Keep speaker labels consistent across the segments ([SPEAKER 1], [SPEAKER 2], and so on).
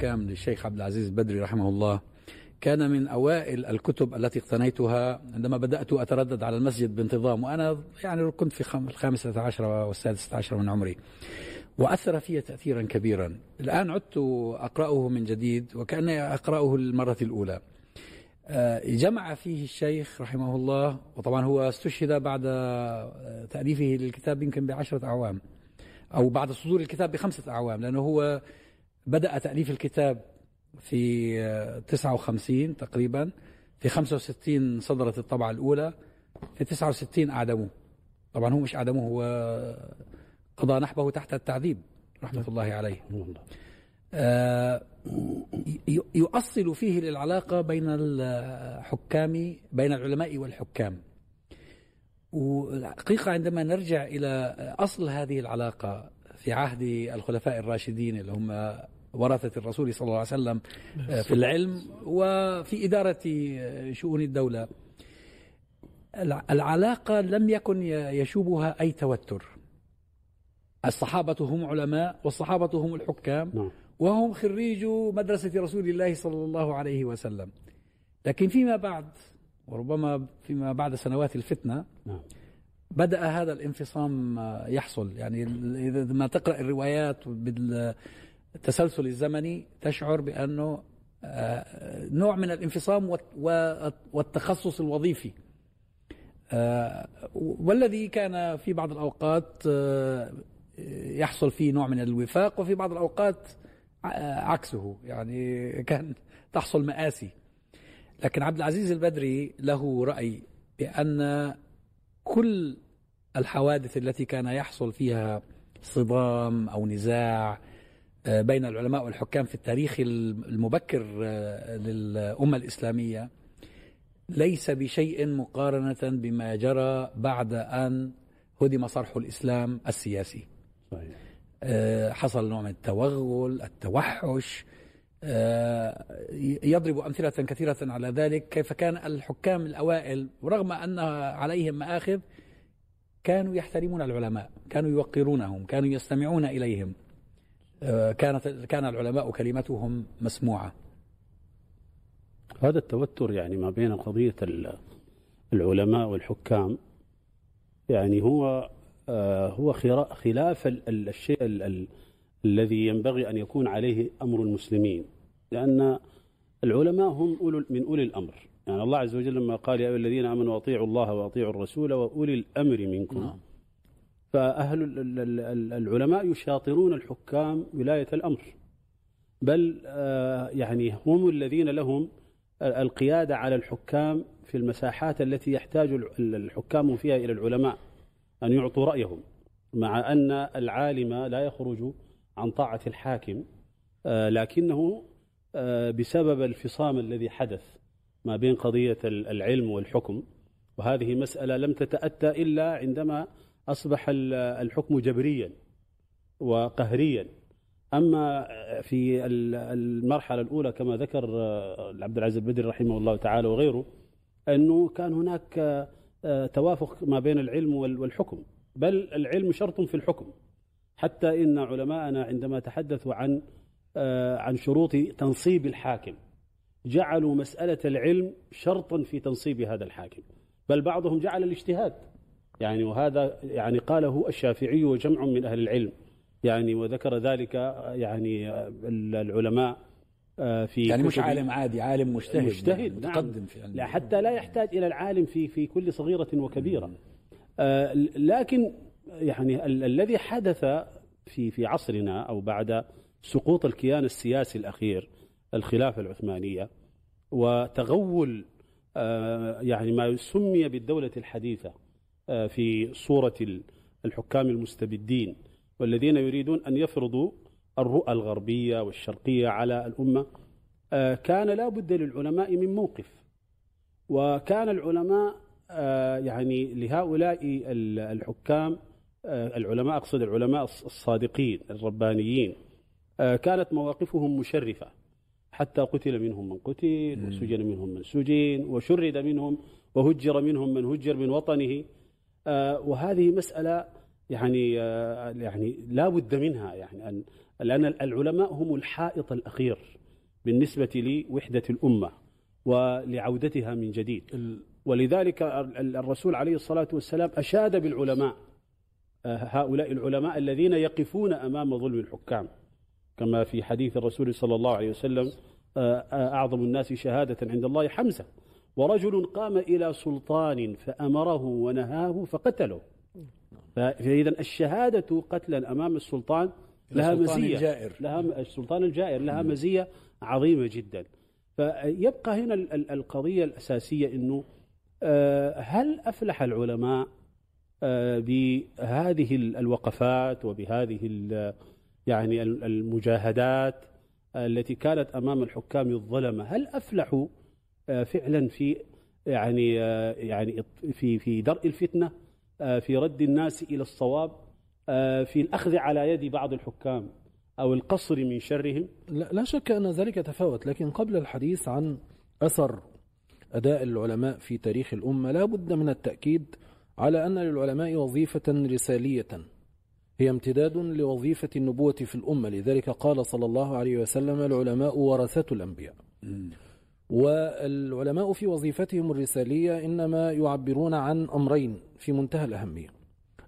[SPEAKER 1] الحكام للشيخ عبد العزيز البدري رحمه الله. كان من أوائل الكتب التي اقتنيتها عندما بدأت أتردد على المسجد بانتظام وأنا يعني كنت في الخامسة عشر والسادسة عشر من عمري. وأثر في تأثيرا كبيرا. الآن عدت أقرأه من جديد وكأني أقرأه للمرة الأولى. آه، جمع فيه الشيخ رحمه الله وطبعا هو استشهد بعد تأليفه للكتاب يمكن بعشرة أعوام أو بعد صدور الكتاب بخمسة أعوام لأنه هو بدأ تأليف الكتاب في 59 تقريبا. في 65 صدرت الطبعة الأولى. في 69 أعدموه. طبعا هو مش أعدموه هو قضى نحبه تحت التعذيب رحمة الله عليه. آه، يؤصل فيه للعلاقة بين الحكام بين العلماء والحكام. والحقيقة عندما نرجع إلى أصل هذه العلاقة في عهد الخلفاء الراشدين اللي هم ورثة الرسول صلى الله عليه وسلم آه، في العلم وفي إدارة آه، شؤون الدولة العلاقة لم يكن يشوبها أي توتر الصحابة هم علماء والصحابة هم الحكام نعم. وهم خريجو مدرسة رسول الله صلى الله عليه وسلم لكن فيما بعد وربما فيما بعد سنوات الفتنة نعم. بدأ هذا الانفصام يحصل. يعني إذا ما تقرأ الروايات بالتسلسل الزمني تشعر بأنه آه، نوع من الانفصام والتخصص الوظيفي. آه، والذي كان في بعض الأوقات آه، يحصل فيه نوع من الوفاق وفي بعض الأوقات عكسه. يعني كان تحصل مآسي. لكن عبد العزيز البدري له رأي بأن كل الحوادث التي كان يحصل فيها صدام أو نزاع آه، بين العلماء والحكام في التاريخ المبكر آه، للأمة الإسلامية ليس بشيء مقارنة بما جرى بعد أن هدم صرح الإسلام السياسي صحيح. آه، حصل نوع من التوغل التوحش يضرب أمثلة كثيرة على ذلك. كيف كان الحكام الأوائل رغم أن عليهم مآخذ كانوا يحترمون العلماء كانوا يوقرونهم كانوا يستمعون إليهم. آه، كانت كان العلماء كلمتهم مسموعة.
[SPEAKER 2] هذا التوتر يعني ما بين قضية العلماء والحكام يعني هو آه، هو خلاف الشيء الذي ينبغي أن يكون عليه أمر المسلمين لأن العلماء هم من أولي الأمر. يعني الله عز وجل لما قال يا أيها الذين آمنوا أطيعوا الله وأطيعوا الرسول وأولي الأمر منكم. نعم. فأهل العلماء يشاطرون الحكام ولاية الأمر. بل آه، يعني هم الذين لهم القيادة على الحكام في المساحات التي يحتاج الحكام فيها إلى العلماء أن يعطوا رأيهم مع أن العالم لا يخرج عن طاعة الحاكم آه، لكنه آه، بسبب الفصام الذي حدث ما بين قضية العلم والحكم وهذه مسألة لم تتأتى إلا عندما أصبح الحكم جبريا وقهريا. أما في المرحلة الأولى كما ذكر آه، عبد العزيز البدري رحمه الله تعالى وغيره أنه كان هناك توافق ما بين العلم والحكم بل العلم شرط في الحكم. حتى إن علماءنا عندما تحدثوا عن آه، عن شروط تنصيب الحاكم جعلوا مسألة العلم شرطا في تنصيب هذا الحاكم. بل بعضهم جعل الاجتهاد. يعني وهذا يعني قاله الشافعي وجمع من أهل العلم. يعني وذكر ذلك يعني العلماء
[SPEAKER 1] آه، في يعني مش عالم عادي عالم مجتهد
[SPEAKER 2] مجتهد متقدم نعم. في لا حتى لا يحتاج إلى العالم في في كل صغيرة وكبيرة. آه، لكن يعني ال الذي حدث في في عصرنا أو بعد سقوط الكيان السياسي الأخير الخلافة العثمانية وتغول آه، يعني ما سمي بالدولة الحديثة آه، في صورة الحكام المستبدين والذين يريدون أن يفرضوا الرؤى الغربية والشرقية على الأمة كان لا بد للعلماء من موقف. وكان العلماء آه، يعني لهؤلاء الحكام آه، العلماء أقصد العلماء الصادقين الربانيين آه، كانت مواقفهم مشرفة. حتى قتل منهم من قتل وسجن منهم من سجن وشرد منهم وهجر منهم من هجر من وطنه. وهذه مسألة يعني يعني لا بد منها. يعني أن لأن العلماء هم الحائط الأخير بالنسبة لوحدة الأمة ولعودتها من جديد. ولذلك الرسول عليه الصلاة والسلام أشاد بالعلماء آه، هؤلاء العلماء الذين يقفون أمام ظلم الحكام. كما في حديث الرسول صلى الله عليه وسلم آه، آه، أعظم الناس شهادة عند الله حمزة. ورجل قام إلى سلطان فأمره ونهاه فقتله. فإذا الشهادة قتلا أمام السلطان لها مزية. الجائر. لها السلطان الجائر لها مزية عظيمة جدا. فيبقى هنا القضية الأساسية أنه آه، هل أفلح العلماء؟ بهذه الوقفات وبهذه يعني المجاهدات التي كانت أمام الحكام الظلمة هل أفلحوا آه، فعلا في يعني آه، يعني في في درء الفتنة آه، في رد الناس إلى الصواب في الأخذ على يد بعض الحكام أو القصر من شرهم؟
[SPEAKER 3] لا شك أن ذلك تفاوت لكن قبل الحديث عن أثر أداء العلماء في تاريخ الأمة لا بد من التأكيد على أن للعلماء وظيفة رسالية. هي امتداد لوظيفة النبوة في الأمة لذلك قال صلى الله عليه وسلم العلماء ورثة الأنبياء. والعلماء في وظيفتهم الرسالية إنما يعبرون عن أمرين في منتهى الأهمية.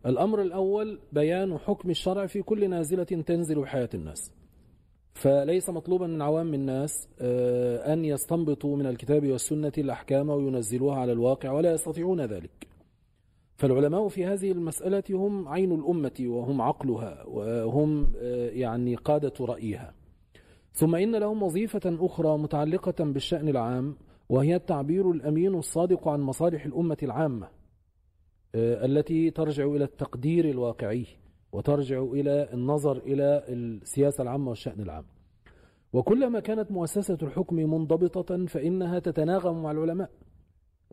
[SPEAKER 3] الأمر الأول بيان حكم الشرع في كل نازلة تنزل حياة الناس. فليس مطلوبا من عوام الناس آه، أن يستنبطوا من الكتاب والسنة الأحكام وينزلوها على الواقع ولا يستطيعون ذلك. فالعلماء في هذه المسألة هم عين الأمة وهم عقلها وهم آه، يعني قادة رأيها. ثم إن لهم وظيفة أخرى متعلقة بالشأن العام وهي التعبير الأمين الصادق عن مصالح الأمة العامة آه، التي ترجع إلى التقدير الواقعي وترجع إلى النظر إلى السياسة العامة والشأن العام. وكلما كانت مؤسسة الحكم منضبطة فإنها تتناغم مع العلماء.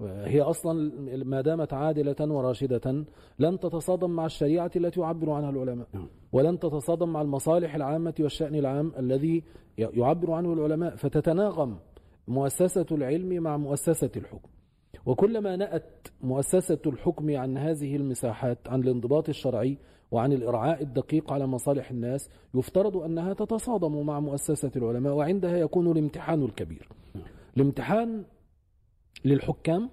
[SPEAKER 3] هي أصلا ما دامت عادلة وراشدة لن تتصادم مع الشريعة التي يعبر عنها العلماء نعم. ولن تتصادم مع المصالح العامة والشأن العام الذي يعبر عنه العلماء فتتناغم مؤسسة العلم مع مؤسسة الحكم وكلما نأت مؤسسة الحكم عن هذه المساحات عن الانضباط الشرعي وعن الإرعاء الدقيق على مصالح الناس يفترض أنها تتصادم مع مؤسسة العلماء وعندها يكون الامتحان الكبير نعم. الامتحان للحكام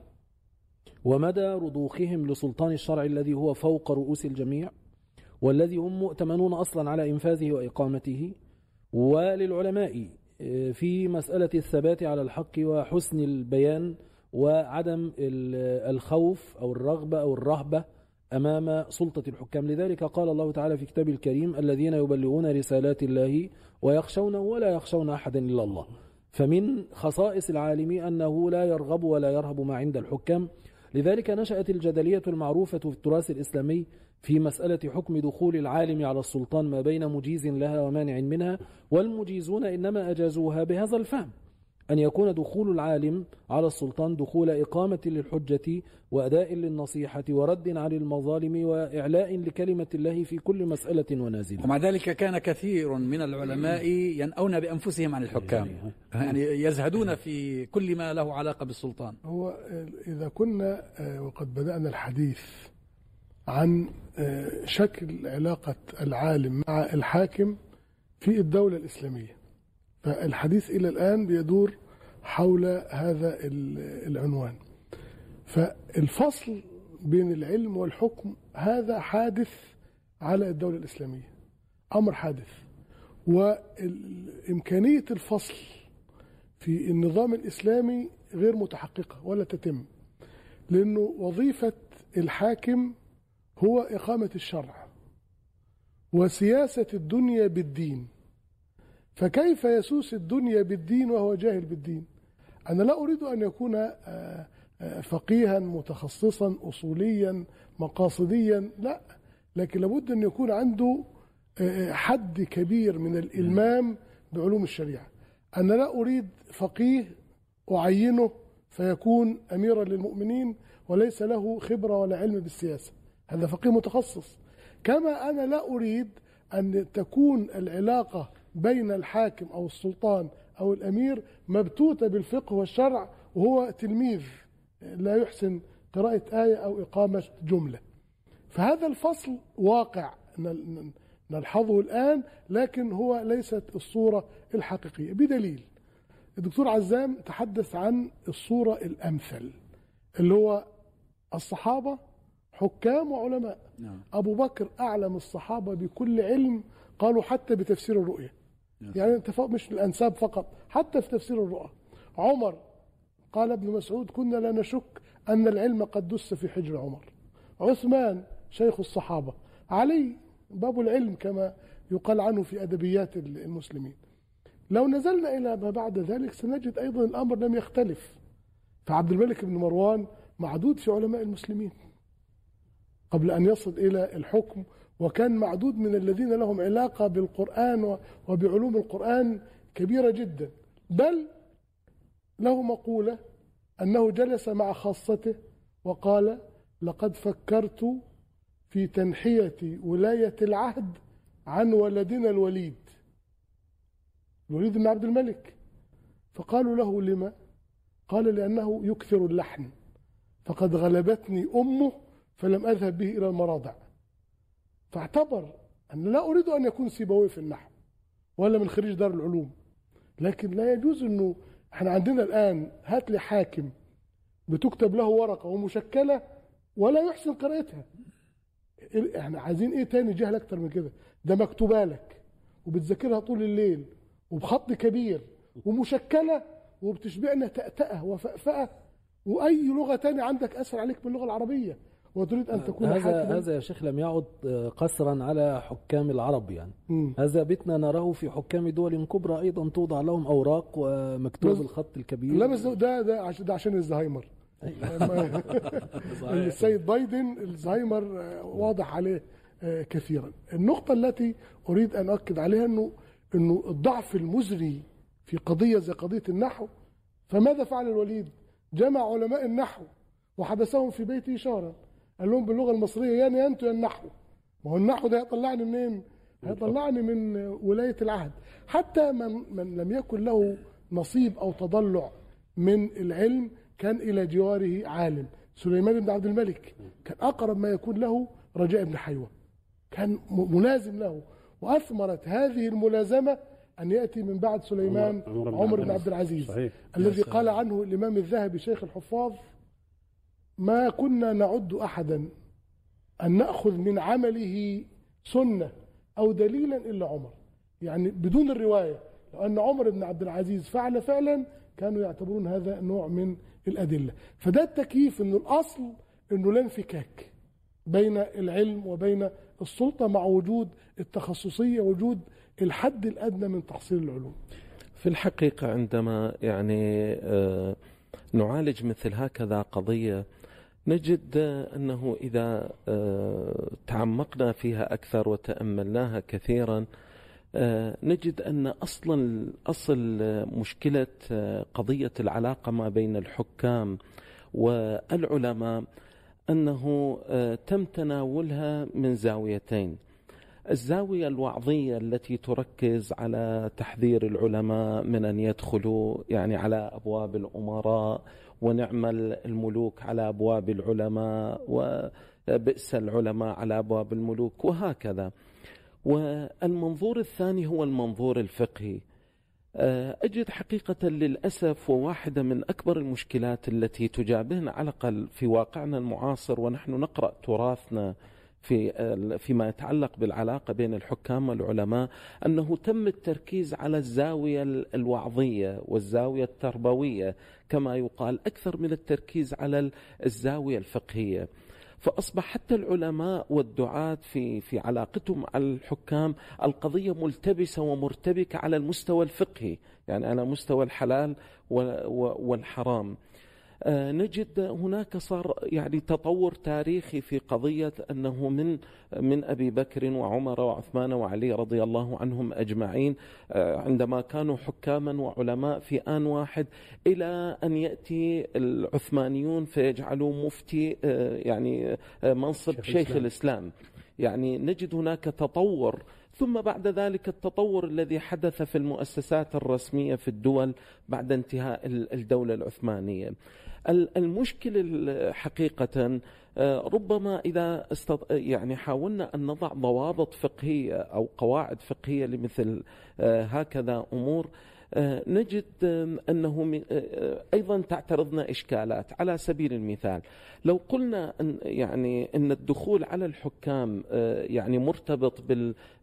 [SPEAKER 3] ومدى رضوخهم لسلطان الشرع الذي هو فوق رؤوس الجميع والذي هم مؤتمنون أصلا على إنفاذه وإقامته وللعلماء آه، في مسألة الثبات على الحق وحسن البيان وعدم الخوف أو الرغبة أو الرهبة أمام سلطة الحكام. لذلك قال الله تعالى في كتابه الكريم الذين يبلغون رسالات الله ويخشونه ولا يخشون أحدا إلا الله. فمن خصائص العالم أنه لا يرغب ولا يرهب ما عند الحكام. لذلك نشأت الجدلية المعروفة في التراث الإسلامي في مسألة حكم دخول العالم على السلطان ما بين مجيز لها ومانع منها والمجيزون إنما أجازوها بهذا الفهم. أن يكون دخول العالم على السلطان دخول إقامة للحجة وأداء للنصيحة ورد عن المظالم وإعلاء لكلمة الله في كل مسألة ونازلة.
[SPEAKER 1] ومع ذلك كان كثير من العلماء ينأون بأنفسهم عن الحكام. يعني يزهدون في كل ما له علاقة بالسلطان.
[SPEAKER 4] هو إذا كنا آه، وقد بدأنا الحديث عن آه، شكل علاقة العالم مع الحاكم في الدولة الإسلامية. فالحديث إلى الآن بيدور حول هذا العنوان. فالفصل بين العلم والحكم هذا حادث على الدولة الإسلامية. أمر حادث. وإمكانية الفصل في النظام الإسلامي غير متحققة ولا تتم لأنه وظيفة الحاكم هو إقامة الشرع وسياسة الدنيا بالدين. فكيف يسوس الدنيا بالدين وهو جاهل بالدين؟ أنا لا أريد أن يكون آه، آه، فقيها متخصصا أصوليا مقاصديا لا لكن لابد أن يكون عنده آه، حد كبير من الإلمام بعلوم الشريعة. أنا لا أريد فقيه أعينه فيكون أميرا للمؤمنين وليس له خبرة ولا علم بالسياسة. هذا فقيه متخصص. كما أنا لا أريد أن تكون العلاقة بين الحاكم أو السلطان أو الأمير مبتوتة بالفقه والشرع وهو تلميذ لا يحسن قراءة آية أو إقامة جملة. فهذا الفصل واقع نلحظه الآن لكن هو ليست الصورة الحقيقية. بدليل الدكتور عزام تحدث عن الصورة الأمثل اللي هو الصحابة حكام وعلماء. نعم. أبو بكر أعلم الصحابة بكل علم قالوا حتى بتفسير الرؤية. نعم. يعني مش الأنساب فقط حتى في تفسير الرؤى. عمر قال ابن مسعود كنا لا نشك أن العلم قد دس في حجر عمر. عثمان شيخ الصحابة. علي باب العلم كما يقال عنه في أدبيات المسلمين. لو نزلنا إلى ما بعد ذلك سنجد أيضا الأمر لم يختلف. فعبد الملك بن مروان معدود في علماء المسلمين. قبل أن يصل إلى الحكم وكان معدود من الذين لهم علاقة بالقرآن وبعلوم القرآن كبيرة جدا. بل له مقولة أنه جلس مع خاصته وقال لقد فكرت في تنحية ولاية العهد عن ولدنا الوليد الوليد بن عبد الملك. فقالوا له لما؟ قال لأنه يكثر اللحن فقد غلبتني أمه فلم أذهب به إلى المراضع. فاعتبر أن لا أريد أن يكون سيبويه في النحو ولا من خريج دار العلوم. لكن لا يجوز أنه إحنا عندنا الآن هات لي حاكم بتكتب له ورقة ومشكلة ولا يحسن قراءتها. إحنا عايزين إيه تاني جهل أكتر من كده؟ ده مكتوبة لك وبتذاكرها طول الليل وبخط كبير ومشكلة وبتشبعنا تأتأة وفأفأة. وأي لغة تانية عندك أسهل عليك باللغة العربية. وتريد أن تكون
[SPEAKER 3] هذا حاكما؟ هذا يا شيخ لم يعد قصرا على حكام العرب يعني. م. هذا بيتنا نراه في حكام دول كبرى أيضا توضع لهم أوراق ومكتوب الخط الكبير.
[SPEAKER 4] لا بس ده ده ده عشان الزهايمر. السيد بايدن الزهايمر واضح عليه آه، كثيرا. النقطة التي أريد أن أؤكد عليها أنه أنه الضعف المزري في قضية زي قضية النحو فماذا فعل الوليد؟ جمع علماء النحو وحبسهم في بيته شهرا. قال لهم باللغة المصرية يا يعني أنتوا يا النحو. ما هو النحو ده هيطلعني منين؟ هيطلعني من ولاية العهد. حتى من, من لم يكن له نصيب أو تضلع من العلم كان إلى جواره عالم. سليمان بن عبد الملك كان أقرب ما يكون له رجاء بن حيوة. كان ملازم له. وأثمرت هذه الملازمة أن يأتي من بعد سليمان عمر, عمر بن عبد العزيز. صحيح. الذي قال عنه الإمام الذهبي شيخ الحفاظ ما كنا نعد أحدا أن نأخذ من عمله سنة أو دليلا إلا عمر. يعني بدون الرواية لو أن عمر بن عبد العزيز فعل فعلا كانوا يعتبرون هذا نوع من الأدلة. فده التكييف أنه الأصل أنه لا انفكاك بين العلم وبين السلطة مع وجود التخصصية وجود الحد الأدنى من تحصيل العلوم.
[SPEAKER 5] في الحقيقة عندما يعني آه، نعالج مثل هكذا قضية نجد أنه إذا آه، تعمقنا فيها أكثر وتأملناها كثيرا آه، نجد أن أصلا أصل مشكلة آه، قضية العلاقة ما بين الحكام والعلماء آه، تم تناولها من زاويتين. الزاوية الوعظية التي تركز على تحذير العلماء من أن يدخلوا يعني على أبواب الأمراء ونعمل الملوك على أبواب العلماء وبئس العلماء على أبواب الملوك وهكذا. والمنظور الثاني هو المنظور الفقهي. آه، أجد حقيقة للأسف وواحدة من أكبر المشكلات التي تجابهنا على الأقل في واقعنا المعاصر ونحن نقرأ تراثنا في فيما يتعلق بالعلاقة بين الحكام والعلماء أنه تم التركيز على الزاوية الوعظية والزاوية التربوية كما يقال أكثر من التركيز على الزاوية الفقهية. فأصبح حتى العلماء والدعاة في في علاقتهم مع الحكام القضية ملتبسة ومرتبكة على المستوى الفقهي يعني على مستوى الحلال والحرام. نجد هناك صار يعني تطور تاريخي في قضية أنه من من أبي بكر وعمر وعثمان وعلي رضي الله عنهم أجمعين آه، عندما كانوا حكاما وعلماء في آن واحد إلى أن يأتي العثمانيون فيجعلوا مفتي آه، يعني منصب شيخ, شيخ الإسلام. يعني نجد هناك تطور ثم بعد ذلك التطور الذي حدث في المؤسسات الرسمية في الدول بعد انتهاء الدولة العثمانية. المشكلة حقيقة آه، ربما إذا استط... يعني حاولنا أن نضع ضوابط فقهية أو قواعد فقهية لمثل آه، هكذا أمور آه، نجد أنه أيضا تعترضنا إشكالات. على سبيل المثال لو قلنا أن يعني أن الدخول على الحكام يعني مرتبط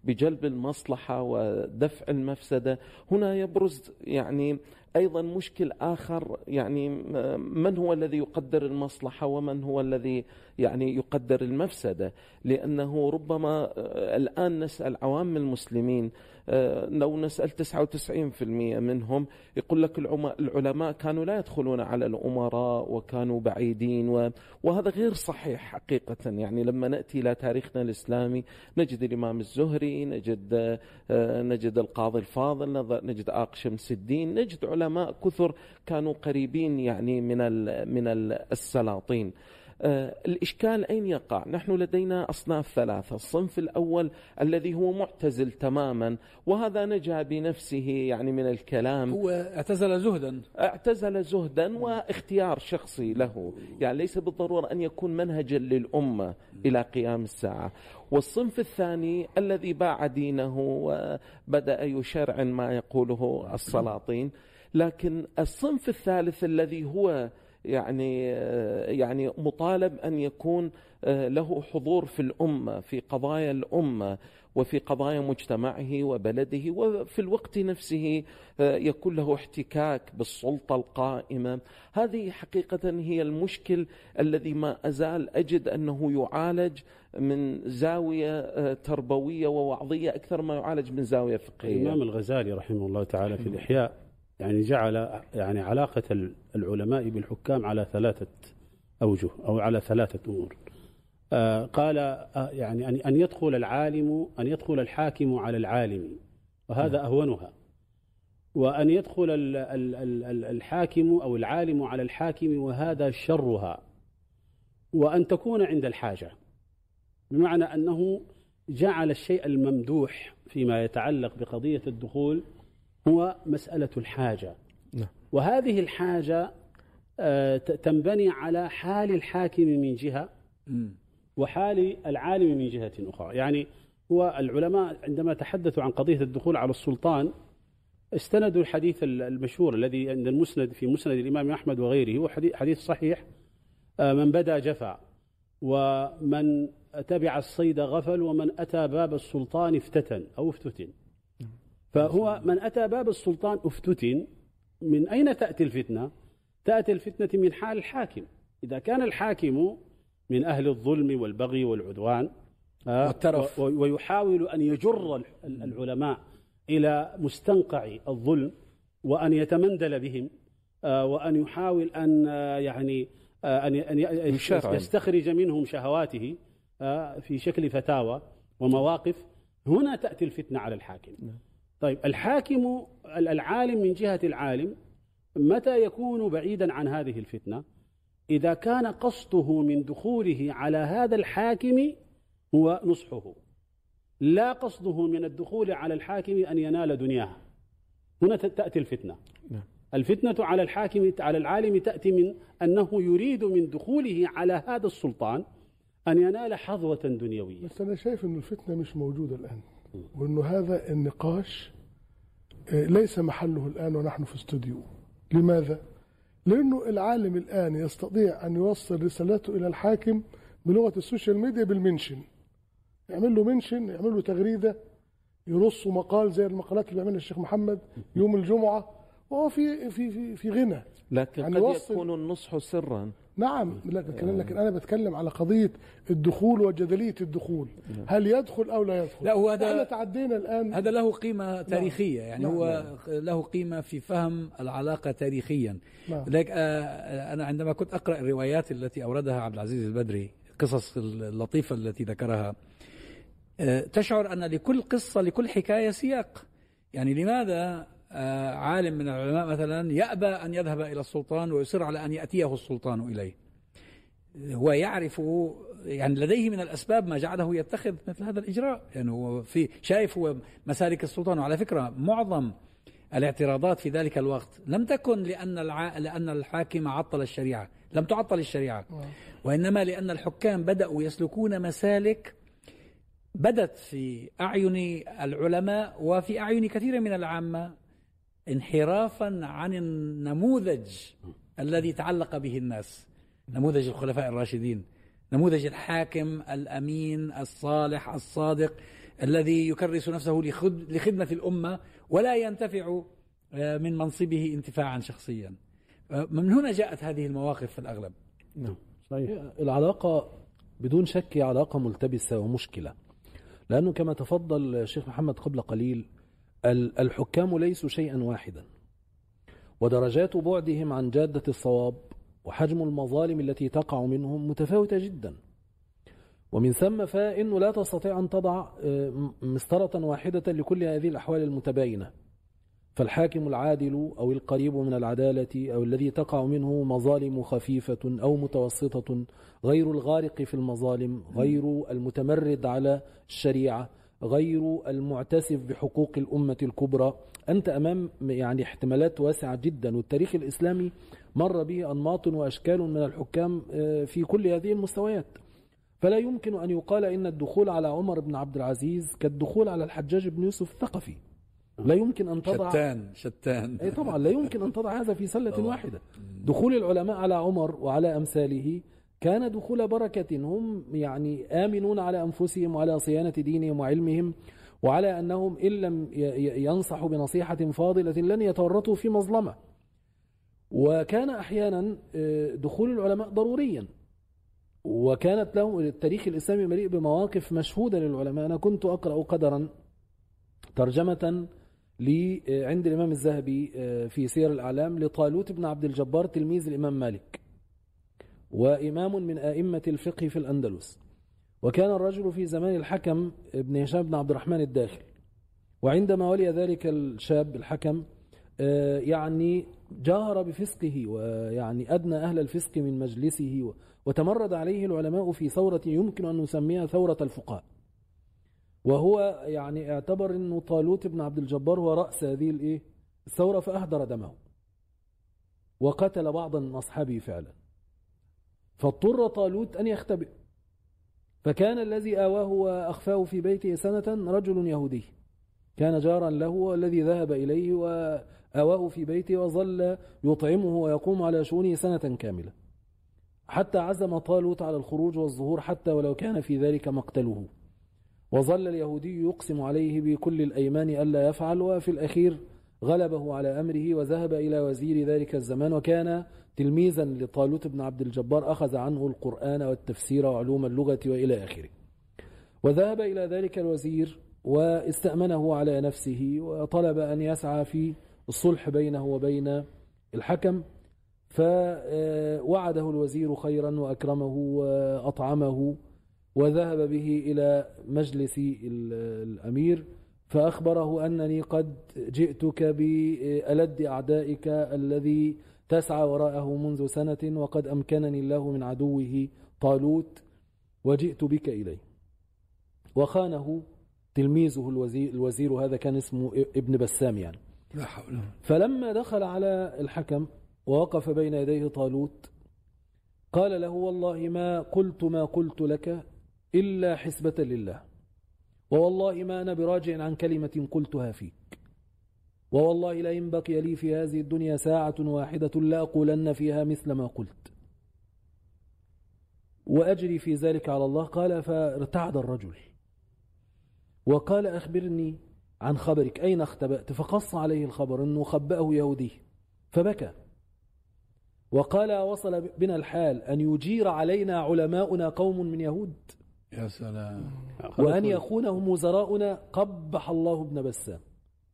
[SPEAKER 5] بجلب المصلحة ودفع المفسدة هنا يبرز يعني أيضا مشكل آخر يعني من هو الذي يقدر المصلحة ومن هو الذي يعني يقدر المفسدة لأنه ربما الآن نسأل عوام المسلمين آه، لو نسأل 99% منهم يقول لك العلماء كانوا لا يدخلون على الأمراء وكانوا بعيدين وهذا غير صحيح حقيقة. يعني لما نأتي إلى تاريخنا الإسلامي نجد الإمام الزهري نجد آه، نجد القاضي الفاضل نجد آق شمس الدين نجد علماء كثر كانوا قريبين يعني من من السلاطين. آه، الإشكال أين يقع؟ نحن لدينا أصناف ثلاثة الصنف الأول الذي هو معتزل تماما وهذا نجا بنفسه يعني من الكلام.
[SPEAKER 1] هو اعتزل زهدا.
[SPEAKER 5] اعتزل زهدا واختيار شخصي له. يعني ليس بالضرورة أن يكون منهجا للأمة إلى قيام الساعة. والصنف الثاني الذي باع دينه وبدأ يشرع ما يقوله السلاطين. لكن الصنف الثالث الذي هو يعني يعني مطالب أن يكون آه، له حضور في الأمة في قضايا الأمة وفي قضايا مجتمعه وبلده وفي الوقت نفسه آه، يكون له احتكاك بالسلطة القائمة. هذه حقيقة هي المشكل الذي ما أزال أجد أنه يعالج من زاوية آه، تربوية ووعظية أكثر ما يعالج من زاوية فقهية.
[SPEAKER 2] الإمام الغزالي رحمه الله تعالى في الإحياء يعني جعل يعني علاقة العلماء بالحكام على ثلاثة أوجه أو على ثلاثة أمور. آه، قال آه، يعني أن يدخل العالم أن يدخل الحاكم على العالم وهذا نعم. أهونها. وأن يدخل الحاكم أو العالم على الحاكم وهذا شرها. وأن تكون عند الحاجة بمعنى أنه جعل الشيء الممدوح فيما يتعلق بقضية الدخول هو مسألة الحاجة. نعم. وهذه الحاجة آه، تنبني على حال الحاكم من جهة وحال العالم من جهة أخرى. يعني هو العلماء عندما تحدثوا عن قضية الدخول على السلطان استندوا الحديث المشهور الذي عند المسند في مسند الإمام أحمد وغيره هو حديث صحيح آه، من بدا جفا ومن تبع الصيد غفل ومن أتى باب السلطان افتتن أو افتتن. فهو من أتى باب السلطان افتتن من أين تأتي الفتنة؟ تأتي الفتنة من حال الحاكم. إذا كان الحاكم من أهل الظلم والبغي والعدوان
[SPEAKER 1] آه، والترف.
[SPEAKER 2] ويحاول أن يجر العلماء إلى مستنقع الظلم وأن يتمندل بهم آه، وأن يحاول أن آه، يعني أن يستخرج منهم شهواته في شكل فتاوى ومواقف. هنا تأتي الفتنة على الحاكم. نعم. طيب الحاكم العالم من جهة العالم متى يكون بعيدا عن هذه الفتنة؟ إذا كان قصده من دخوله على هذا الحاكم هو نصحه. لا قصده من الدخول على الحاكم أن ينال دنياه. هنا تأتي الفتنة. نعم. الفتنة على الحاكم على العالم تأتي من أنه يريد من دخوله على هذا السلطان أن ينال حظوة دنيوية.
[SPEAKER 4] بس أنا شايف أن الفتنة مش موجودة الآن. وأنه هذا النقاش آه، ليس محله الآن ونحن في استوديو. لماذا؟ لأنه العالم الآن يستطيع أن يوصل رسالته إلى الحاكم بلغة ال social media بال mention. يعمل له mention يعمل له تغريدة يرصوا مقال زي المقالات اللي بيعملها الشيخ محمد يوم الجمعة وهو في في في في غنى.
[SPEAKER 5] لكن يعني قد يكون النصح سرا.
[SPEAKER 4] نعم لكن, لكن أنا بتكلم على قضية الدخول وجدلية الدخول نعم. هل يدخل أو لا يدخل
[SPEAKER 1] لا هو هذا
[SPEAKER 4] إحنا تعدينا الآن
[SPEAKER 1] هذا له قيمة نعم. تاريخية يعني نعم. هو نعم. له قيمة في فهم العلاقة تاريخيا نعم. لذلك آه، أنا عندما كنت أقرأ الروايات التي أوردها عبد العزيز البدري القصص اللطيفة التي ذكرها آه، تشعر أن لكل قصة لكل حكاية سياق يعني لماذا آه، عالم من العلماء مثلا يأبى أن يذهب إلى السلطان ويصر على أن يأتيه السلطان إليه. هو يعرف يعني لديه من الأسباب ما جعله يتخذ مثل هذا الإجراء. يعني هو في شايف هو مسالك السلطان وعلى فكرة معظم الاعتراضات في ذلك الوقت لم تكن لأن الع... لأن الحاكم عطل الشريعة. لم تعطل الشريعة. وإنما لأن الحكام بدأوا يسلكون مسالك بدت في أعين العلماء وفي أعين كثير من العامة. انحرافا عن النموذج الذي تعلق به الناس. نموذج الخلفاء الراشدين نموذج الحاكم الأمين الصالح الصادق الذي يكرس نفسه لخدمة الأمة ولا ينتفع آه، من منصبه انتفاعا شخصيا. آه، من هنا جاءت هذه المواقف في الأغلب.
[SPEAKER 3] نعم. صحيح. العلاقة بدون شك علاقة ملتبسة ومشكلة لأنه كما تفضل الشيخ محمد قبل قليل الحكام ليسوا شيئا واحدا. ودرجات بعدهم عن جادة الصواب وحجم المظالم التي تقع منهم متفاوتة جدا. ومن ثم فإنه لا تستطيع أن تضع آه، مسطرة واحدة لكل هذه الأحوال المتباينة. فالحاكم العادل أو القريب من العدالة أو الذي تقع منه مظالم خفيفة أو متوسطة غير الغارق في المظالم غير المتمرد على الشريعة غير المعتسف بحقوق الأمة الكبرى. أنت أمام يعني احتمالات واسعة جدا والتاريخ الإسلامي مر به أنماط وأشكال من الحكام آه، في كل هذه المستويات. فلا يمكن أن يقال إن الدخول على عمر بن عبد العزيز كالدخول على الحجاج بن يوسف الثقفي. لا يمكن أن تضع
[SPEAKER 1] شتان شتان.
[SPEAKER 3] أي طبعا لا يمكن أن تضع هذا في سلة واحدة. دخول العلماء على عمر وعلى أمثاله كان دخول بركة هم يعني آمنون على أنفسهم وعلى صيانة دينهم وعلمهم وعلى أنهم إن لم ينصحوا بنصيحة فاضلة لن يتورطوا في مظلمة. وكان أحيانا آه، دخول العلماء ضروريا. وكانت له التاريخ الإسلامي مليء بمواقف مشهودة للعلماء. أنا كنت أقرأ قدرا ترجمة آه، عند الإمام الذهبي آه، في سير الأعلام لطالوت بن عبد الجبار تلميذ الإمام مالك. وإمام من أئمة الفقه في الأندلس. وكان الرجل في زمان الحكم ابن هشام بن عبد الرحمن الداخل. وعندما ولي ذلك الشاب الحكم آه، يعني جاهر بفسقه ويعني أدنى أهل الفسق من مجلسه وتمرد عليه العلماء في ثورة يمكن أن نسميها ثورة الفقهاء. وهو يعني اعتبر أنه طالوت بن عبد الجبار هو رأس هذه الإيه الثورة فأهدر دمه. وقتل بعضا من أصحابه فعلا. فاضطر طالوت أن يختبئ. فكان الذي آواه وأخفاه في بيته سنة رجل يهودي. كان جارا له والذي ذهب إليه وآواه في بيته وظل يطعمه ويقوم على شؤونه سنة كاملة. حتى عزم طالوت على الخروج والظهور حتى ولو كان في ذلك مقتله. وظل اليهودي يقسم عليه بكل الأيمان ألا يفعل وفي الأخير غلبه على أمره وذهب إلى وزير ذلك الزمان وكان تلميذا لطالوت بن عبد الجبار أخذ عنه القرآن والتفسير وعلوم اللغة وإلى آخره. وذهب إلى ذلك الوزير واستأمنه على نفسه وطلب أن يسعى في الصلح بينه وبين الحكم فوعده الوزير خيرا وأكرمه وأطعمه وذهب به إلى مجلس الأمير فأخبره أنني قد جئتك بألد أعدائك الذي تسعى وراءه منذ سنة وقد أمكنني الله من عدوه طالوت وجئت بك إليه. وخانه تلميذه الوزير, الوزير هذا كان اسمه ابن بسام يعني. لا حول فلما دخل على الحكم ووقف بين يديه طالوت قال له والله ما قلت ما قلت لك إلا حسبة لله. ووالله ما أنا براجع عن كلمة قلتها فيك. ووالله لئن بقي لي في هذه الدنيا ساعة واحدة لأقولن فيها مثل ما قلت. وأجري في ذلك على الله. قال فارتعد الرجل. وقال أخبرني عن خبرك. أين اختبأت؟ فقص عليه الخبر أنه خبأه يهودي. فبكى. وقال وصل بنا الحال أن يجير علينا علماؤنا قوم من يهود.
[SPEAKER 1] يا سلام.
[SPEAKER 3] وأن يخونهم وزراؤنا قبح الله ابن بسام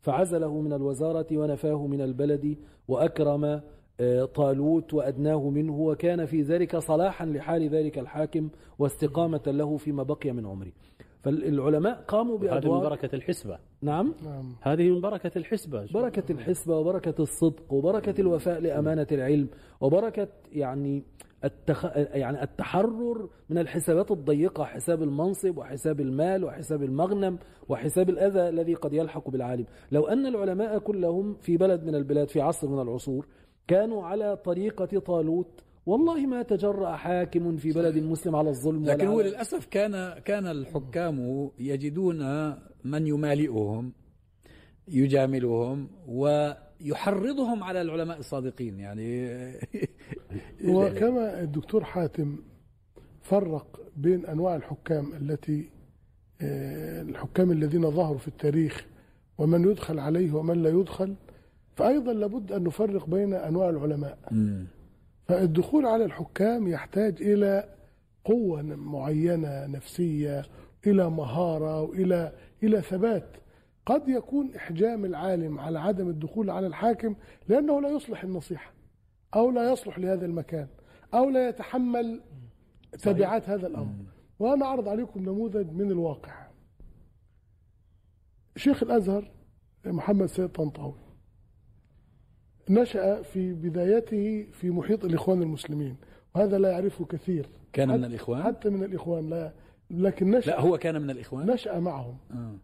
[SPEAKER 3] فعزله من الوزارة ونفاه من البلد وأكرم آه، طالوت وأدناه منه وكان في ذلك صلاحا لحال ذلك الحاكم واستقامة له فيما بقي من عمره. فالعلماء قاموا بأدوار
[SPEAKER 2] بركة الحسبة.
[SPEAKER 3] نعم؟
[SPEAKER 4] نعم.
[SPEAKER 2] هذه من بركة الحسبة
[SPEAKER 3] بركة الحسبة وبركة الصدق وبركة الوفاء لأمانة العلم وبركة يعني التخ... يعني التحرر من الحسابات الضيقة حساب المنصب وحساب المال وحساب المغنم وحساب الأذى الذي قد يلحق بالعالم. لو أن العلماء كلهم في بلد من البلاد في عصر من العصور كانوا على طريقة طالوت والله ما تجرأ حاكم في بلد مسلم على الظلم
[SPEAKER 1] لكن هو للأسف كان كان الحكام يجدون من يمالئهم يجاملهم ويحرضهم على العلماء الصادقين يعني
[SPEAKER 4] وكما الدكتور حاتم فرق بين أنواع الحكام التي آه، الحكام الذين ظهروا في التاريخ ومن يدخل عليه ومن لا يدخل فايضا لابد أن نفرق بين أنواع العلماء. فالدخول على الحكام يحتاج إلى قوة معينة نفسية إلى مهارة وإلى إلى ثبات. قد يكون إحجام العالم على عدم الدخول على الحاكم لأنه لا يصلح النصيحة أو لا يصلح لهذا المكان أو لا يتحمل تبعات هذا الأمر. وأنا أعرض عليكم نموذج من الواقع. شيخ الأزهر محمد سيد طنطاوي نشأ في بدايته في محيط الإخوان المسلمين وهذا لا يعرفه كثير.
[SPEAKER 1] كان من الإخوان؟
[SPEAKER 4] حتى من الإخوان لا لكن نشأ
[SPEAKER 1] لا هو كان من الإخوان.
[SPEAKER 4] نشأ معهم.
[SPEAKER 1] آه.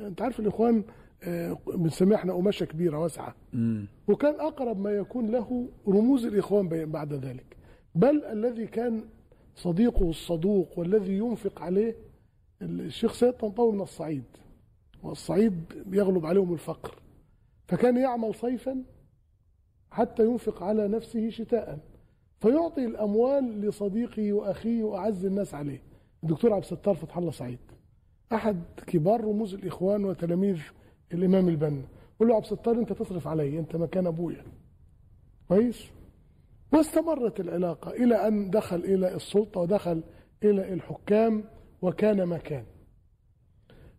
[SPEAKER 4] أنت عارف الإخوان آه، بنسميها إحنا قماشة كبيرة واسعة.
[SPEAKER 1] مم.
[SPEAKER 4] وكان أقرب ما يكون له رموز الإخوان بي- بعد ذلك. بل الذي كان صديقه الصدوق والذي ينفق عليه الشيخ سيد طنطاوي من الصعيد والصعيد يغلب عليهم الفقر. فكان يعمل صيفا حتى ينفق على نفسه شتاء فيعطي الأموال لصديقه وأخيه وأعز الناس عليه. الدكتور عبد الستار فتح الله سعيد. أحد كبار رموز الإخوان وتلاميذ الإمام البنا. يقول له عبد الستار أنت تصرف علي أنت مكان أبويا. كويس؟ واستمرت العلاقة إلى أن دخل إلى السلطة ودخل إلى الحكام وكان ما كان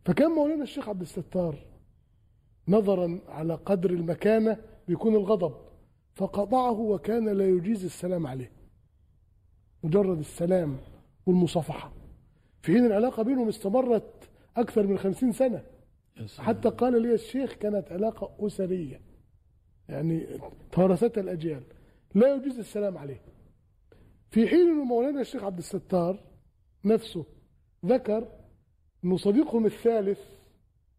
[SPEAKER 4] فكان مولانا الشيخ عبد الستار نظرا على قدر المكانة بيكون الغضب فقطعه وكان لا يجيز السلام عليه. مجرد السلام والمصافحة. في حين العلاقة بينهم استمرت أكثر من خمسين سنة؟ حتى قال لي الشيخ كانت علاقة أسرية. يعني توارثتها الأجيال. لا يجوز السلام عليه. في حين أن مولانا الشيخ عبد الستار نفسه ذكر أنه صديقهم الثالث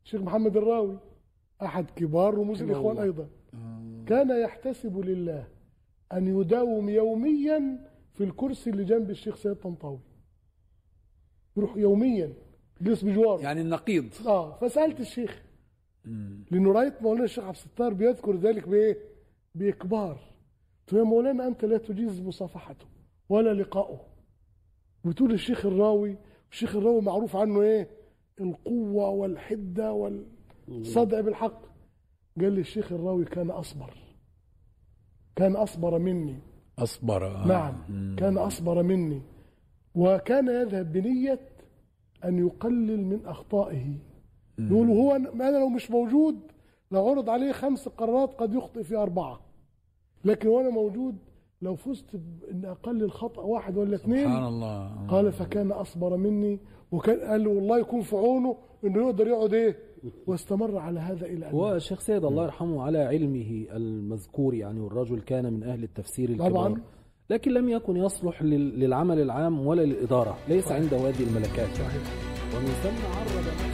[SPEAKER 4] الشيخ محمد الراوي أحد كبار رموز الإخوان أيضا كان يحتسب لله أن يداوم يوميا في الكرسي اللي جنب الشيخ سيد طنطاوي. يروح يوميا يجلس بجواره
[SPEAKER 1] يعني النقيض.
[SPEAKER 4] آه فسألت الشيخ. لأنه رايت مولانا الشيخ عبد الستار بيذكر ذلك بإيه؟ بإكبار قلت يا مولانا أنت لا تجيز مصافحته ولا لقاؤه. بتقول الشيخ الراوي الشيخ الراوي معروف عنه إيه؟ القوة والحدة والصدع بالحق. قال لي الشيخ الراوي كان أصبر. كان أصبر مني.
[SPEAKER 1] أصبر آه.
[SPEAKER 4] نعم كان أصبر مني. وكان يذهب بنية أن يقلل من أخطائه. يقول هو أنا لو مش موجود؟ لو عرض عليه خمس قرارات قد يخطئ في أربعة. لكن وأنا موجود لو فزت بأن أقلل خطأ واحد ولا اثنين
[SPEAKER 1] سبحان الله.
[SPEAKER 4] قال فكان أصبر مني وكان قال له والله يكون في عونه إنه يقدر يقعد إيه؟ واستمر على هذا إلى أن
[SPEAKER 3] والشيخ سيد الله يرحمه على علمه المذكور يعني والرجل كان من أهل التفسير الكبار.
[SPEAKER 4] طبعاً.
[SPEAKER 3] لكن لم يكن يصلح لل- للعمل العام ولا للإدارة ليس عنده هذه الملكات. ومن ثم عرض